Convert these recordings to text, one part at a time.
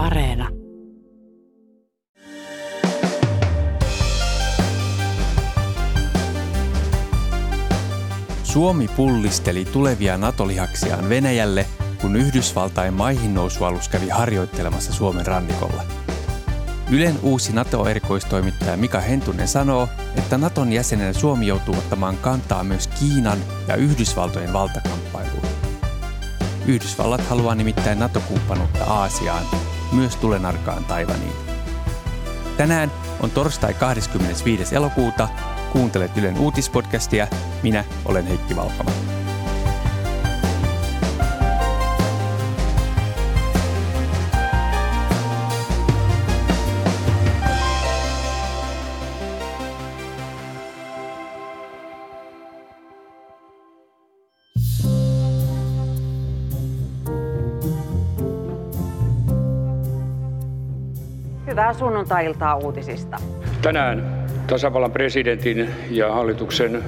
Areena. Suomi pullisteli tulevia NATO-lihaksiaan Venäjälle, kun Yhdysvaltain maihin nousualus kävi harjoittelemassa Suomen rannikolla. Ylen uusi NATO-erikoistoimittaja Mika Hentunen sanoo, että Naton jäsenen Suomi joutuu ottamaan kantaa myös Kiinan ja Yhdysvaltojen valtakamppailuun. Yhdysvallat haluaa nimittäin NATO-kumppanuutta Aasiaan, myös tulenarkaan Taivaniin. Tänään on torstai 25. elokuuta. Kuuntelet Ylen uutispodcastia. Minä olen Heikki Valkama. Hyvää sunnuntai-iltaa uutisista. Tänään tasavallan presidentin ja hallituksen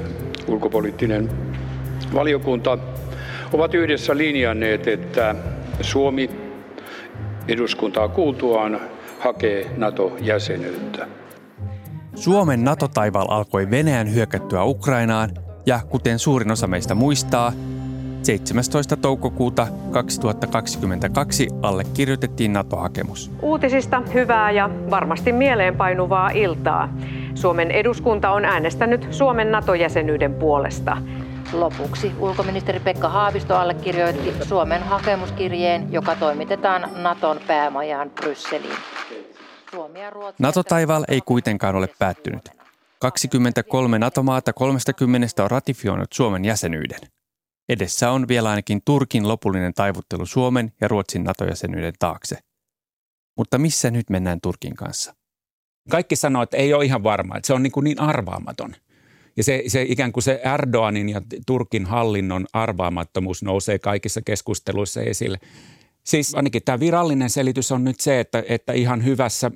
ulkopoliittinen valiokunta ovat yhdessä linjanneet, että Suomi eduskuntaa kuultuaan hakee NATO-jäsenyyttä. Suomen NATO-taival alkoi Venäjän hyökättyä Ukrainaan ja kuten suurin osa meistä muistaa, 17. toukokuuta 2022 allekirjoitettiin NATO-hakemus. Uutisista hyvää ja varmasti mieleenpainuvaa iltaa. Suomen eduskunta on äänestänyt Suomen NATO-jäsenyyden puolesta. Lopuksi ulkoministeri Pekka Haavisto allekirjoitti Suomen hakemuskirjeen, joka toimitetaan Naton päämajaan Brysseliin. NATO-taival ei kuitenkaan ole päättynyt. 23 NATO-maata 30 on ratifioinut Suomen jäsenyyden. Edessä on vielä ainakin Turkin lopullinen taivuttelu Suomen ja Ruotsin NATO-jäsenyyden taakse. Mutta missä nyt mennään Turkin kanssa? Kaikki sanoo, että ei ole ihan varma, että se on niin, kuin niin arvaamaton. Ja se, se ikään kuin se Erdoganin ja Turkin hallinnon arvaamattomuus nousee kaikissa keskusteluissa esille. Siis ainakin tämä virallinen selitys on nyt se, että, että ihan hyvässä,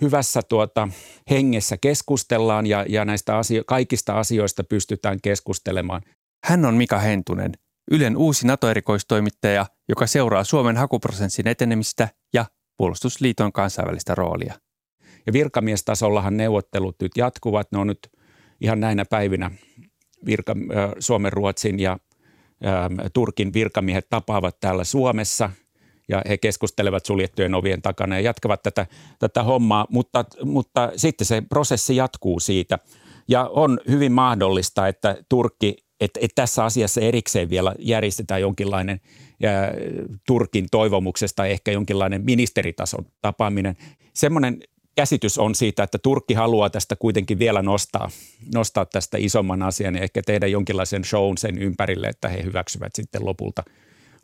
hyvässä tuota, hengessä keskustellaan ja, ja näistä asio- kaikista asioista pystytään keskustelemaan. Hän on Mika Hentunen, Ylen uusi NATO-erikoistoimittaja, joka seuraa Suomen hakuprosessin etenemistä ja puolustusliiton kansainvälistä roolia. Ja virkamiestasollahan neuvottelut nyt jatkuvat. Ne on nyt ihan näinä päivinä virka, Suomen, Ruotsin ja Turkin virkamiehet tapaavat täällä Suomessa ja he keskustelevat suljettujen ovien takana ja jatkavat tätä, tätä hommaa, mutta, mutta sitten se prosessi jatkuu siitä. Ja on hyvin mahdollista, että Turkki että, että tässä asiassa erikseen vielä järjestetään jonkinlainen ja Turkin toivomuksesta ehkä jonkinlainen ministeritason tapaaminen. Semmoinen käsitys on siitä, että Turkki haluaa tästä kuitenkin vielä nostaa, nostaa tästä isomman asian ja ehkä tehdä jonkinlaisen shown sen ympärille, että he hyväksyvät sitten lopulta,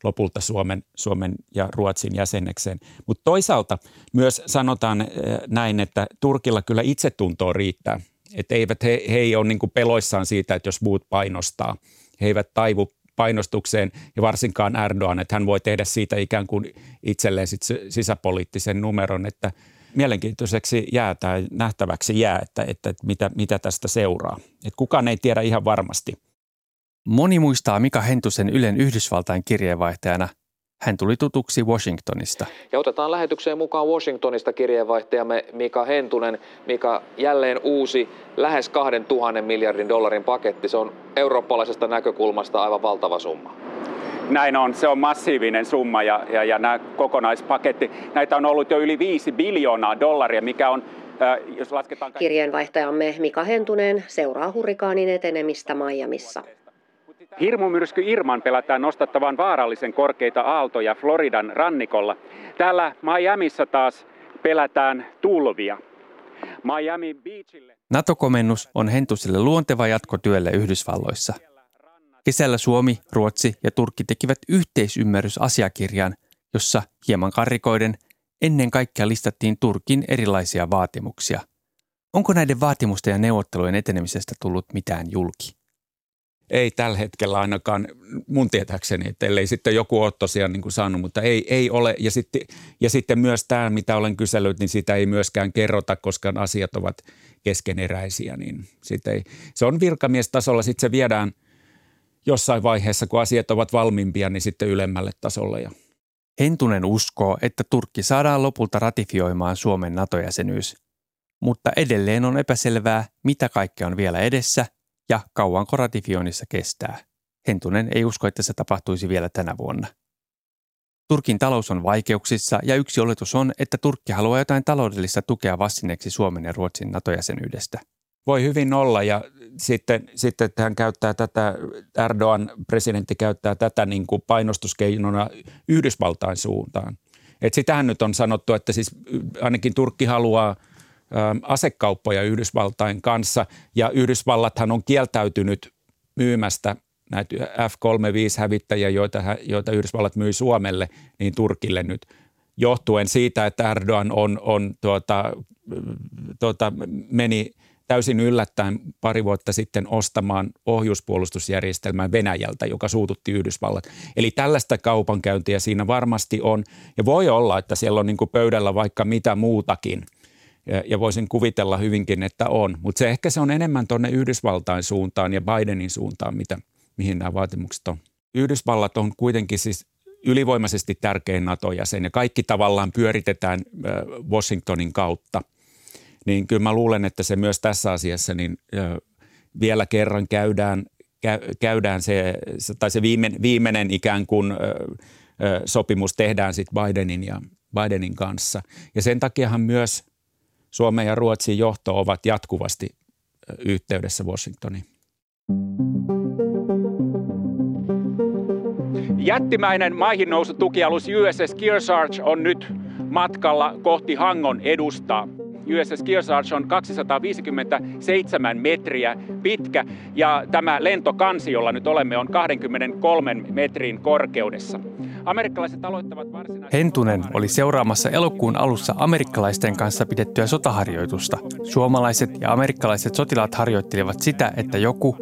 lopulta Suomen, Suomen ja Ruotsin jäsenekseen. Mutta toisaalta myös sanotaan näin, että Turkilla kyllä itsetuntoa riittää – että eivät he, he ei ole niin peloissaan siitä, että jos muut painostaa. He eivät taivu painostukseen ja varsinkaan Erdogan, että hän voi tehdä siitä ikään kuin itselleen sit sisäpoliittisen numeron, että mielenkiintoiseksi jää tai nähtäväksi jää, että, että, mitä, mitä tästä seuraa. Että kukaan ei tiedä ihan varmasti. Moni muistaa Mika Hentusen Ylen Yhdysvaltain kirjeenvaihtajana – hän tuli tutuksi Washingtonista. Ja otetaan lähetykseen mukaan Washingtonista kirjeenvaihtajamme Mika Hentunen. Mika, jälleen uusi lähes 2000 miljardin dollarin paketti. Se on eurooppalaisesta näkökulmasta aivan valtava summa. Näin on, se on massiivinen summa ja, ja, ja nämä kokonaispaketti, näitä on ollut jo yli 5 biljoonaa dollaria, mikä on jos lasketaan... Kirjeenvaihtajamme Mika Hentunen seuraa hurrikaanin etenemistä Miamissa. Hirmumyrsky Irman pelätään nostattavan vaarallisen korkeita aaltoja Floridan rannikolla. Täällä Miamiissa taas pelätään tulvia. Miami Beachille... NATO-komennus on Hentusille luonteva jatko työlle Yhdysvalloissa. Kesällä Suomi, Ruotsi ja Turkki tekivät yhteisymmärrysasiakirjan, jossa hieman karrikoiden ennen kaikkea listattiin Turkin erilaisia vaatimuksia. Onko näiden vaatimusten ja neuvottelujen etenemisestä tullut mitään julki? Ei tällä hetkellä ainakaan mun tietääkseni, että ellei sitten joku ole tosiaan niin kuin saanut, mutta ei, ei ole. Ja sitten, ja sitten myös tämä, mitä olen kysellyt, niin sitä ei myöskään kerrota, koska asiat ovat keskeneräisiä. Niin sitä ei, se on virkamiestasolla, sitten se viedään jossain vaiheessa, kun asiat ovat valmiimpia, niin sitten ylemmälle tasolle ja Hentunen uskoo, että Turkki saadaan lopulta ratifioimaan Suomen NATO-jäsenyys, mutta edelleen on epäselvää, mitä kaikkea on vielä edessä ja kauanko ratifioinnissa kestää. Hentunen ei usko, että se tapahtuisi vielä tänä vuonna. Turkin talous on vaikeuksissa ja yksi oletus on, että Turkki haluaa jotain taloudellista tukea vastineeksi Suomen ja Ruotsin NATO-jäsenyydestä. Voi hyvin olla ja sitten, sitten hän käyttää tätä, Erdogan presidentti käyttää tätä niin kuin painostuskeinona Yhdysvaltain suuntaan. Et sitähän nyt on sanottu, että siis ainakin Turkki haluaa asekauppoja Yhdysvaltain kanssa ja Yhdysvallathan on kieltäytynyt myymästä näitä F-35-hävittäjiä, joita, joita Yhdysvallat myi Suomelle, niin Turkille nyt johtuen siitä, että Erdogan on, on tuota, tuota, meni täysin yllättäen pari vuotta sitten ostamaan ohjuspuolustusjärjestelmää Venäjältä, joka suututti Yhdysvallat. Eli tällaista kaupankäyntiä siinä varmasti on. Ja voi olla, että siellä on niin pöydällä vaikka mitä muutakin. Ja, ja voisin kuvitella hyvinkin, että on. Mutta se ehkä se on enemmän tuonne Yhdysvaltain suuntaan ja Bidenin suuntaan, mitä – mihin nämä vaatimukset on. Yhdysvallat on kuitenkin siis ylivoimaisesti tärkein NATO-jäsen ja kaikki tavallaan pyöritetään Washingtonin kautta. Niin kyllä mä luulen, että se myös tässä asiassa niin vielä kerran käydään, käydään se, tai se viimeinen, viimeinen ikään kuin sopimus tehdään sitten Bidenin ja Bidenin kanssa. Ja sen takiahan myös Suomen ja Ruotsin johto ovat jatkuvasti yhteydessä Washingtoniin. Jättimäinen maihin nousu tukialus USS Kearsarge on nyt matkalla kohti Hangon edustaa. USS Kearsarge on 257 metriä pitkä ja tämä lentokansi, jolla nyt olemme, on 23 metrin korkeudessa. Amerikkalaiset aloittavat varsinaisen... Hentunen oli seuraamassa elokuun alussa amerikkalaisten kanssa pidettyä sotaharjoitusta. Suomalaiset ja amerikkalaiset sotilaat harjoittelivat sitä, että joku,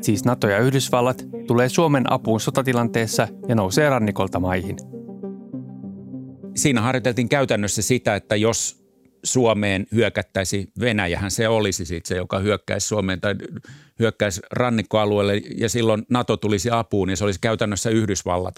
siis NATO ja Yhdysvallat, tulee Suomen apuun sotatilanteessa ja nousee rannikolta maihin. Siinä harjoiteltiin käytännössä sitä, että jos Suomeen hyökättäisi Venäjähän se olisi sitten se, joka hyökkäisi Suomeen tai hyökkäisi rannikkoalueelle ja silloin NATO tulisi apuun ja se olisi käytännössä Yhdysvallat.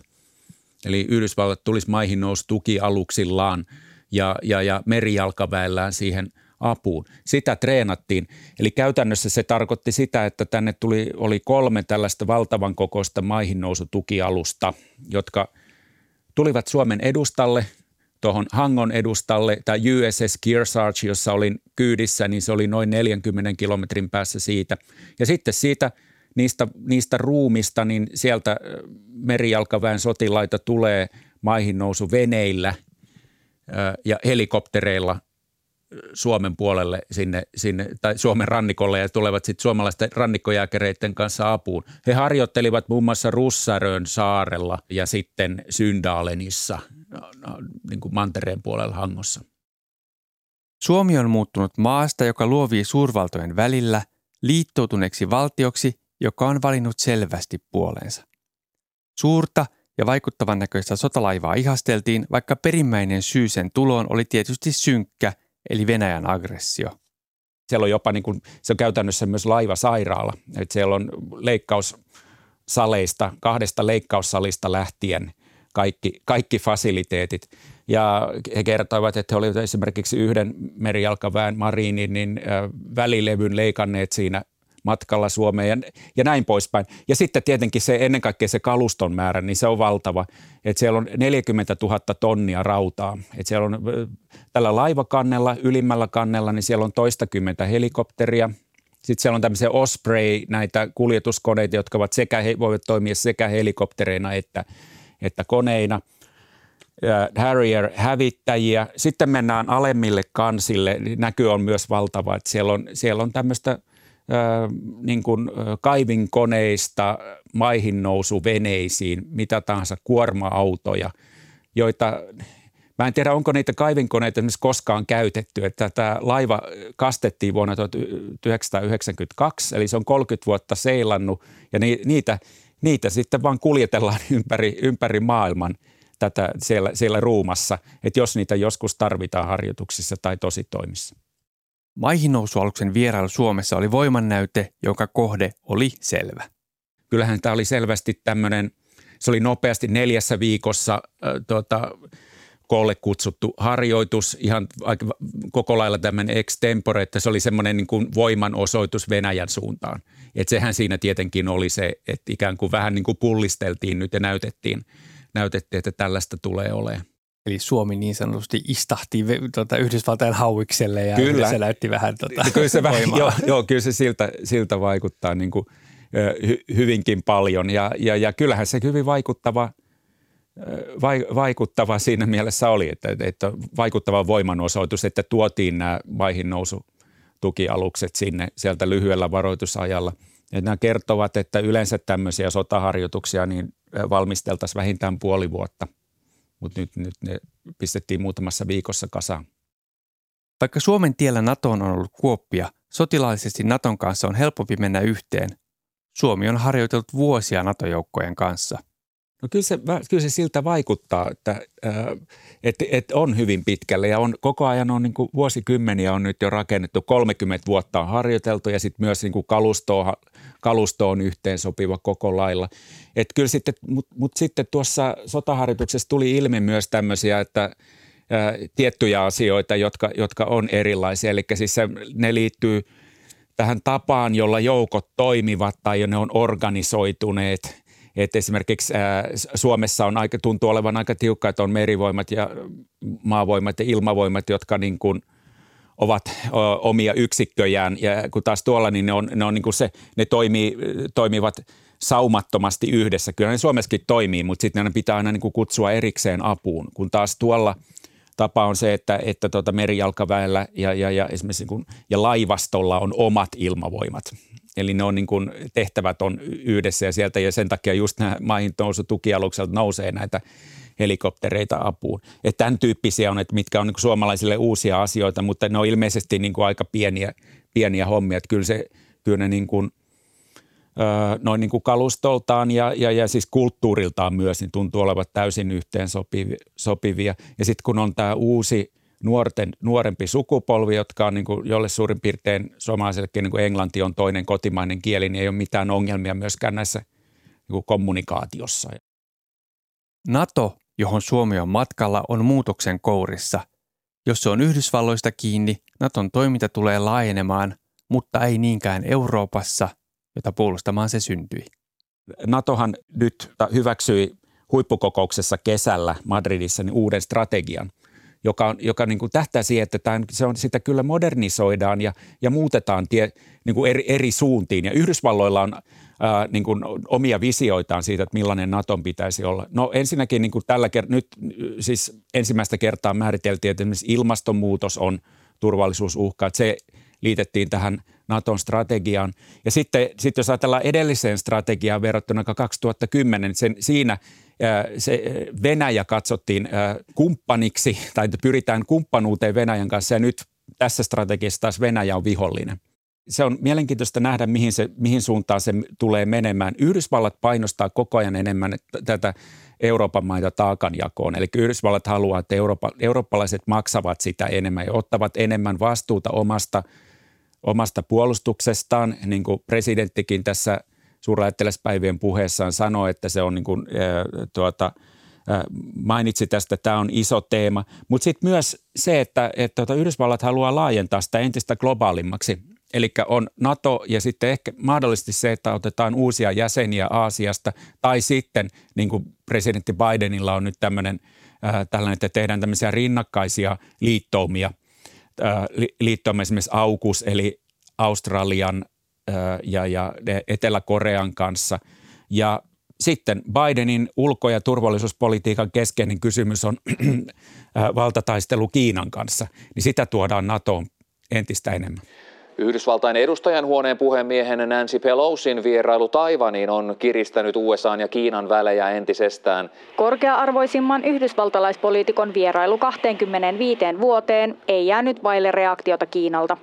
Eli Yhdysvallat tulisi maihin nousi tukialuksillaan ja, ja, ja merijalkaväellään siihen – apuun. Sitä treenattiin. Eli käytännössä se tarkoitti sitä, että tänne tuli, oli kolme tällaista valtavan kokoista maihinnousutukialusta, jotka tulivat Suomen edustalle, tuohon Hangon edustalle, tai USS Kearsarge, jossa olin kyydissä, niin se oli noin 40 kilometrin päässä siitä. Ja sitten siitä niistä, niistä ruumista, niin sieltä merijalkaväen sotilaita tulee maihin nousu veneillä ja helikoptereilla Suomen puolelle sinne, sinne tai Suomen rannikolle ja tulevat sitten suomalaisten rannikkojääkäreiden kanssa apuun. He harjoittelivat muun muassa Russarön saarella ja sitten Syndalenissa niin kuin mantereen puolella Hangossa. Suomi on muuttunut maasta, joka luovii suurvaltojen välillä, liittoutuneeksi valtioksi, joka on valinnut selvästi puoleensa. Suurta ja vaikuttavan näköistä sotalaivaa ihasteltiin, vaikka perimmäinen syy sen tuloon oli tietysti synkkä eli Venäjän aggressio. Siellä on jopa niin kuin, se on käytännössä myös laivasairaala. Että siellä on leikkaussaleista, kahdesta leikkaussalista lähtien kaikki, kaikki fasiliteetit. Ja he kertoivat, että he olivat esimerkiksi yhden merijalkaväen mariinin niin, välilevyn leikanneet siinä matkalla Suomeen ja, ja näin poispäin. Ja sitten tietenkin se ennen kaikkea se kaluston määrä, niin se on valtava. Että siellä on 40 000 tonnia rautaa. Että siellä on tällä laivakannella, ylimmällä kannella, niin siellä on toistakymmentä helikopteria. Sitten siellä on tämmöisiä Osprey, näitä kuljetuskoneita, jotka ovat sekä, voivat toimia sekä helikoptereina että, että koneina. Harrier-hävittäjiä. Sitten mennään alemmille kansille. Näky on myös valtava, että siellä on, siellä on tämmöistä – niin kuin kaivinkoneista maihin veneisiin, mitä tahansa kuorma-autoja, joita Mä en tiedä, onko niitä kaivinkoneita esimerkiksi koskaan käytetty. Että tämä laiva kastettiin vuonna 1992, eli se on 30 vuotta seilannut ja niitä, niitä sitten vaan kuljetellaan ympäri, ympäri maailman tätä siellä, siellä ruumassa, että jos niitä joskus tarvitaan harjoituksissa tai tositoimissa. Maihinnousualuksen vierailu Suomessa oli voimannäyte, jonka kohde oli selvä. Kyllähän tämä oli selvästi tämmöinen se oli nopeasti neljässä viikossa äh, tuota, koolle kutsuttu harjoitus, ihan koko lailla tämmöinen extempore, että se oli semmoinen niin kuin voimanosoitus Venäjän suuntaan. Et sehän siinä tietenkin oli se, että ikään kuin vähän niin kuin pullisteltiin nyt ja näytettiin, näytettiin että tällaista tulee olemaan. Eli Suomi niin sanotusti istahti tuota, Yhdysvaltain hauikselle ja kyllä. se näytti vähän tuota, kyllä se vähän, joo, joo, kyllä se siltä, siltä vaikuttaa niin kuin, hy, hyvinkin paljon ja, ja, ja kyllähän se hyvin vaikuttava – vaikuttava siinä mielessä oli, että, että vaikuttava voimanosoitus, että tuotiin nämä maihin nousu tukialukset sinne sieltä lyhyellä varoitusajalla. Ja nämä kertovat, että yleensä tämmöisiä sotaharjoituksia niin valmisteltaisiin vähintään puoli vuotta, mutta nyt, nyt ne pistettiin muutamassa viikossa kasaan. Vaikka Suomen tiellä NATOon on ollut kuoppia, sotilaallisesti NATOn kanssa on helpompi mennä yhteen. Suomi on harjoitellut vuosia NATO-joukkojen kanssa – No kyllä se, kyllä se siltä vaikuttaa, että, että, että on hyvin pitkälle ja on, koko ajan on niin kuin vuosikymmeniä on nyt jo rakennettu, 30 vuotta on harjoiteltu ja sitten myös niin kuin kalusto, kalusto on yhteen sopiva koko lailla. Et kyllä sitten, Mutta mut sitten tuossa sotaharjoituksessa tuli ilmi myös tämmöisiä, että ää, tiettyjä asioita, jotka, jotka on erilaisia, eli siis se, ne liittyy tähän tapaan, jolla joukot toimivat tai ne on organisoituneet – että esimerkiksi ää, Suomessa on aika, tuntuu olevan aika tiukka, että on merivoimat ja maavoimat ja ilmavoimat, jotka niin kuin ovat omia yksikköjään ja kun taas tuolla niin ne on, ne on niin kuin se, ne toimii, toimivat saumattomasti yhdessä. Kyllä ne Suomessakin toimii, mutta sitten ne pitää aina niin kuin kutsua erikseen apuun, kun taas tuolla tapa on se, että, että tuota merijalkaväellä ja, ja, ja esimerkiksi niin kuin, ja laivastolla on omat ilmavoimat. Eli ne on niin kuin, tehtävät on yhdessä ja sieltä ja sen takia just nämä maihin nousu tukialukselta nousee näitä helikoptereita apuun. Että tämän tyyppisiä on, että mitkä on niin suomalaisille uusia asioita, mutta ne on ilmeisesti niin kuin aika pieniä, pieniä hommia. Että kyllä, se, kyllä ne niin kuin, noin niin kuin kalustoltaan ja, ja, ja siis kulttuuriltaan myös niin tuntuu olevan täysin yhteen sopivia. Ja sitten kun on tämä uusi – nuorten, nuorempi sukupolvi, jotka on niin kuin, jolle suurin piirtein suomalaisellekin niin kuin englanti on toinen kotimainen kieli, niin ei ole mitään ongelmia myöskään näissä niin kuin kommunikaatiossa. NATO, johon Suomi on matkalla, on muutoksen kourissa. Jos se on Yhdysvalloista kiinni, Naton toiminta tulee laajenemaan, mutta ei niinkään Euroopassa, jota puolustamaan se syntyi. NATOhan nyt hyväksyi huippukokouksessa kesällä Madridissa niin uuden strategian – joka, on, joka niin kuin tähtää siihen, että tämän, se on, sitä kyllä modernisoidaan ja, ja muutetaan tie, niin kuin eri, eri suuntiin. Ja Yhdysvalloilla on ää, niin kuin omia visioitaan siitä, että millainen Naton pitäisi olla. No ensinnäkin niin kuin tällä kert- nyt siis ensimmäistä kertaa määriteltiin, että esimerkiksi ilmastonmuutos on turvallisuusuhka, että se liitettiin tähän Naton strategiaan. Ja sitten, sitten jos ajatellaan edelliseen strategiaan verrattuna 2010, niin sen, siinä se Venäjä katsottiin kumppaniksi tai pyritään kumppanuuteen Venäjän kanssa ja nyt tässä strategiassa taas Venäjä on vihollinen. Se on mielenkiintoista nähdä, mihin, se, mihin suuntaan se tulee menemään. Yhdysvallat painostaa koko ajan enemmän tätä Euroopan maita taakanjakoon. Eli Yhdysvallat haluaa, että Eurooppa, eurooppalaiset maksavat sitä enemmän ja ottavat enemmän vastuuta omasta, omasta puolustuksestaan, niin kuin presidenttikin tässä – suurlähettiläspäivien puheessaan sanoi, että se on niin kuin, äh, tuota, mainitsi tästä, että tämä on iso teema. Mutta sitten myös se, että, että tuota, Yhdysvallat haluaa laajentaa sitä entistä globaalimmaksi. Eli on NATO ja sitten ehkä mahdollisesti se, että otetaan uusia jäseniä Aasiasta tai sitten niin kuin presidentti Bidenilla on nyt tämmöinen äh, tällainen, että tehdään tämmöisiä rinnakkaisia liittoumia. Äh, liittouma esimerkiksi AUKUS eli Australian, ja, ja Etelä-Korean kanssa. Ja sitten Bidenin ulko- ja turvallisuuspolitiikan keskeinen kysymys on valtataistelu Kiinan kanssa, niin sitä tuodaan NATOon entistä enemmän. Yhdysvaltain edustajan huoneen puhemiehen Nancy Pelosin vierailu Taivaniin on kiristänyt USA ja Kiinan välejä entisestään. Korkea-arvoisimman yhdysvaltalaispoliitikon vierailu 25 vuoteen ei jäänyt vaille reaktiota Kiinalta.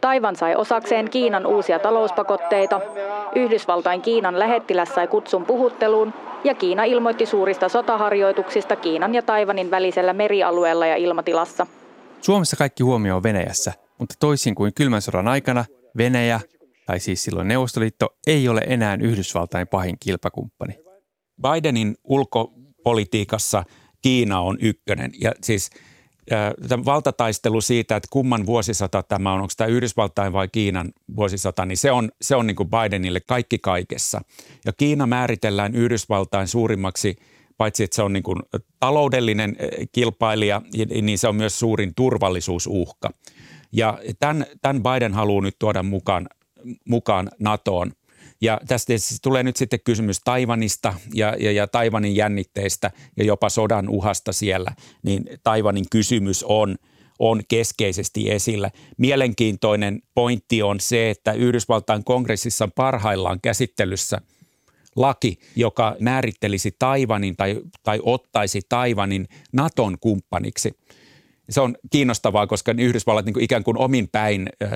Taivan sai osakseen Kiinan uusia talouspakotteita, Yhdysvaltain Kiinan lähettiläs sai kutsun puhutteluun ja Kiina ilmoitti suurista sotaharjoituksista Kiinan ja Taivanin välisellä merialueella ja ilmatilassa. Suomessa kaikki huomio on Venäjässä, mutta toisin kuin kylmän sodan aikana Venäjä, tai siis silloin Neuvostoliitto, ei ole enää Yhdysvaltain pahin kilpakumppani. Bidenin ulkopolitiikassa Kiina on ykkönen. Ja siis tämä valtataistelu siitä, että kumman vuosisata tämä on, onko tämä Yhdysvaltain vai Kiinan vuosisata, niin se on, se on niin kuin Bidenille kaikki kaikessa. Ja Kiina määritellään Yhdysvaltain suurimmaksi, paitsi että se on niin kuin taloudellinen kilpailija, niin se on myös suurin turvallisuusuhka. Ja tämän, tämän Biden haluaa nyt tuoda mukaan, mukaan NATOon. Ja tästä tulee nyt sitten kysymys Taivanista ja, ja, ja Taivanin jännitteistä ja jopa sodan uhasta siellä, niin Taivanin kysymys on, on keskeisesti esillä. Mielenkiintoinen pointti on se, että Yhdysvaltain kongressissa on parhaillaan käsittelyssä laki, joka määrittelisi Taivanin tai, tai ottaisi Taivanin Naton kumppaniksi – se on kiinnostavaa, koska Yhdysvallat niin kuin ikään kuin omin päin äh,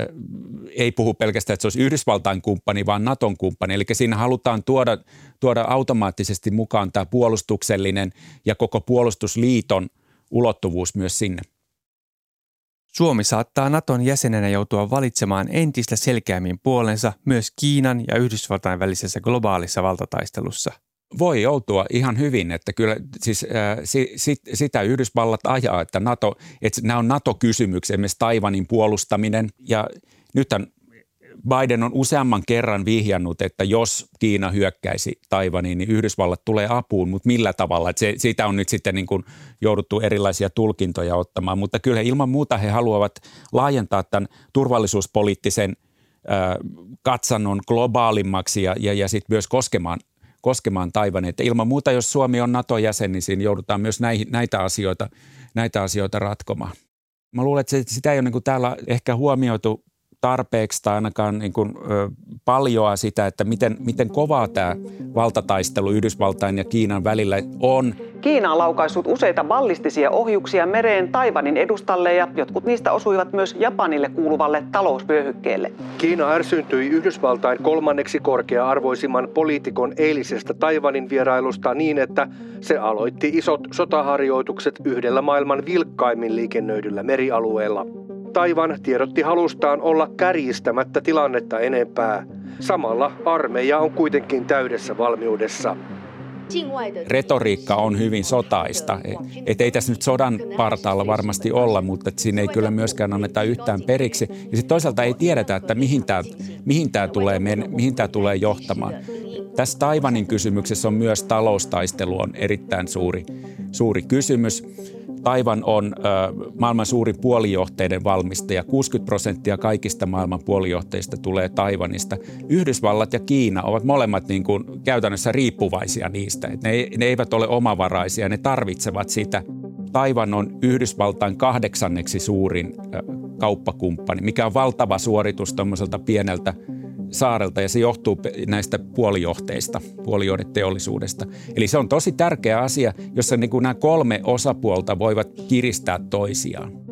ei puhu pelkästään, että se olisi Yhdysvaltain kumppani, vaan Naton kumppani. Eli siinä halutaan tuoda, tuoda automaattisesti mukaan tämä puolustuksellinen ja koko puolustusliiton ulottuvuus myös sinne. Suomi saattaa Naton jäsenenä joutua valitsemaan entistä selkeämmin puolensa myös Kiinan ja Yhdysvaltain välisessä globaalissa valtataistelussa – voi joutua ihan hyvin, että kyllä siis äh, si, si, sitä Yhdysvallat ajaa, että, NATO, että nämä on NATO-kysymyksiä, esimerkiksi Taivanin puolustaminen ja nythän Biden on useamman kerran vihjannut, että jos Kiina hyökkäisi Taivaniin, niin Yhdysvallat tulee apuun, mutta millä tavalla? Että se, siitä on nyt sitten niin kuin jouduttu erilaisia tulkintoja ottamaan, mutta kyllä ilman muuta he haluavat laajentaa tämän turvallisuuspoliittisen äh, katsannon globaalimmaksi ja, ja, ja sitten myös koskemaan koskemaan Taivania. Että ilman muuta, jos Suomi on NATO-jäsen, niin siinä joudutaan myös näihin, näitä, asioita, näitä asioita ratkomaan. Mä luulen, että sitä ei ole niin kuin täällä ehkä huomioitu tarpeeksi tai ainakaan niin kuin, ö, paljoa sitä, että miten, miten kovaa tämä valtataistelu Yhdysvaltain ja Kiinan välillä on. Kiina on laukaissut useita ballistisia ohjuksia mereen Taivanin edustalle ja jotkut niistä osuivat myös Japanille kuuluvalle talousvyöhykkeelle. Kiina ärsyyntyi Yhdysvaltain kolmanneksi korkea-arvoisimman poliitikon eilisestä Taivanin vierailusta niin, että se aloitti isot sotaharjoitukset yhdellä maailman vilkkaimmin liikennöidyllä merialueella. Taivan tiedotti halustaan olla kärjistämättä tilannetta enempää. Samalla armeija on kuitenkin täydessä valmiudessa. Retoriikka on hyvin sotaista. Et ei tässä nyt sodan partaalla varmasti olla, mutta siinä ei kyllä myöskään anneta yhtään periksi. Ja sitten toisaalta ei tiedetä, että mihin tämä mihin tää tulee, mihin tää tulee johtamaan. Tässä Taivanin kysymyksessä on myös taloustaistelu on erittäin suuri, suuri kysymys. Taivan on ö, maailman suuri puolijohteiden valmistaja. 60 prosenttia kaikista maailman puolijohteista tulee Taivanista. Yhdysvallat ja Kiina ovat molemmat niin kuin käytännössä riippuvaisia niistä. Ne, ne eivät ole omavaraisia, ne tarvitsevat sitä. Taivan on Yhdysvaltain kahdeksanneksi suurin ö, kauppakumppani, mikä on valtava suoritus tuommoiselta pieneltä saarelta ja se johtuu näistä puolijohteista, puolijohdeteollisuudesta. Eli se on tosi tärkeä asia, jossa niin kuin nämä kolme osapuolta voivat kiristää toisiaan.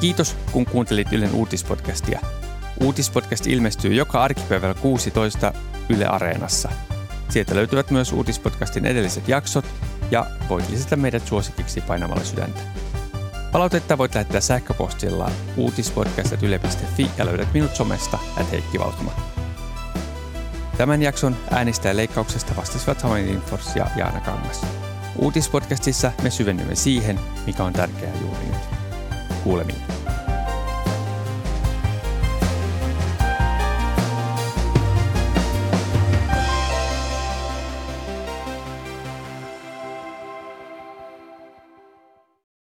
Kiitos, kun kuuntelit Ylen uutispodcastia. Uutispodcast ilmestyy joka arkipäivällä 16 Yle Areenassa. Sieltä löytyvät myös uutispodcastin edelliset jaksot ja voit lisätä meidät suosikiksi painamalla sydäntä. Palautetta voit lähettää sähköpostilla uutispodcast.yle.fi ja löydät minut somesta at Heikki Valkoma. Tämän jakson äänistä leikkauksesta vastasivat Hamanin Infors ja Jaana Kangas. Uutispodcastissa me syvennymme siihen, mikä on tärkeää juuri nyt. Kuulemiin.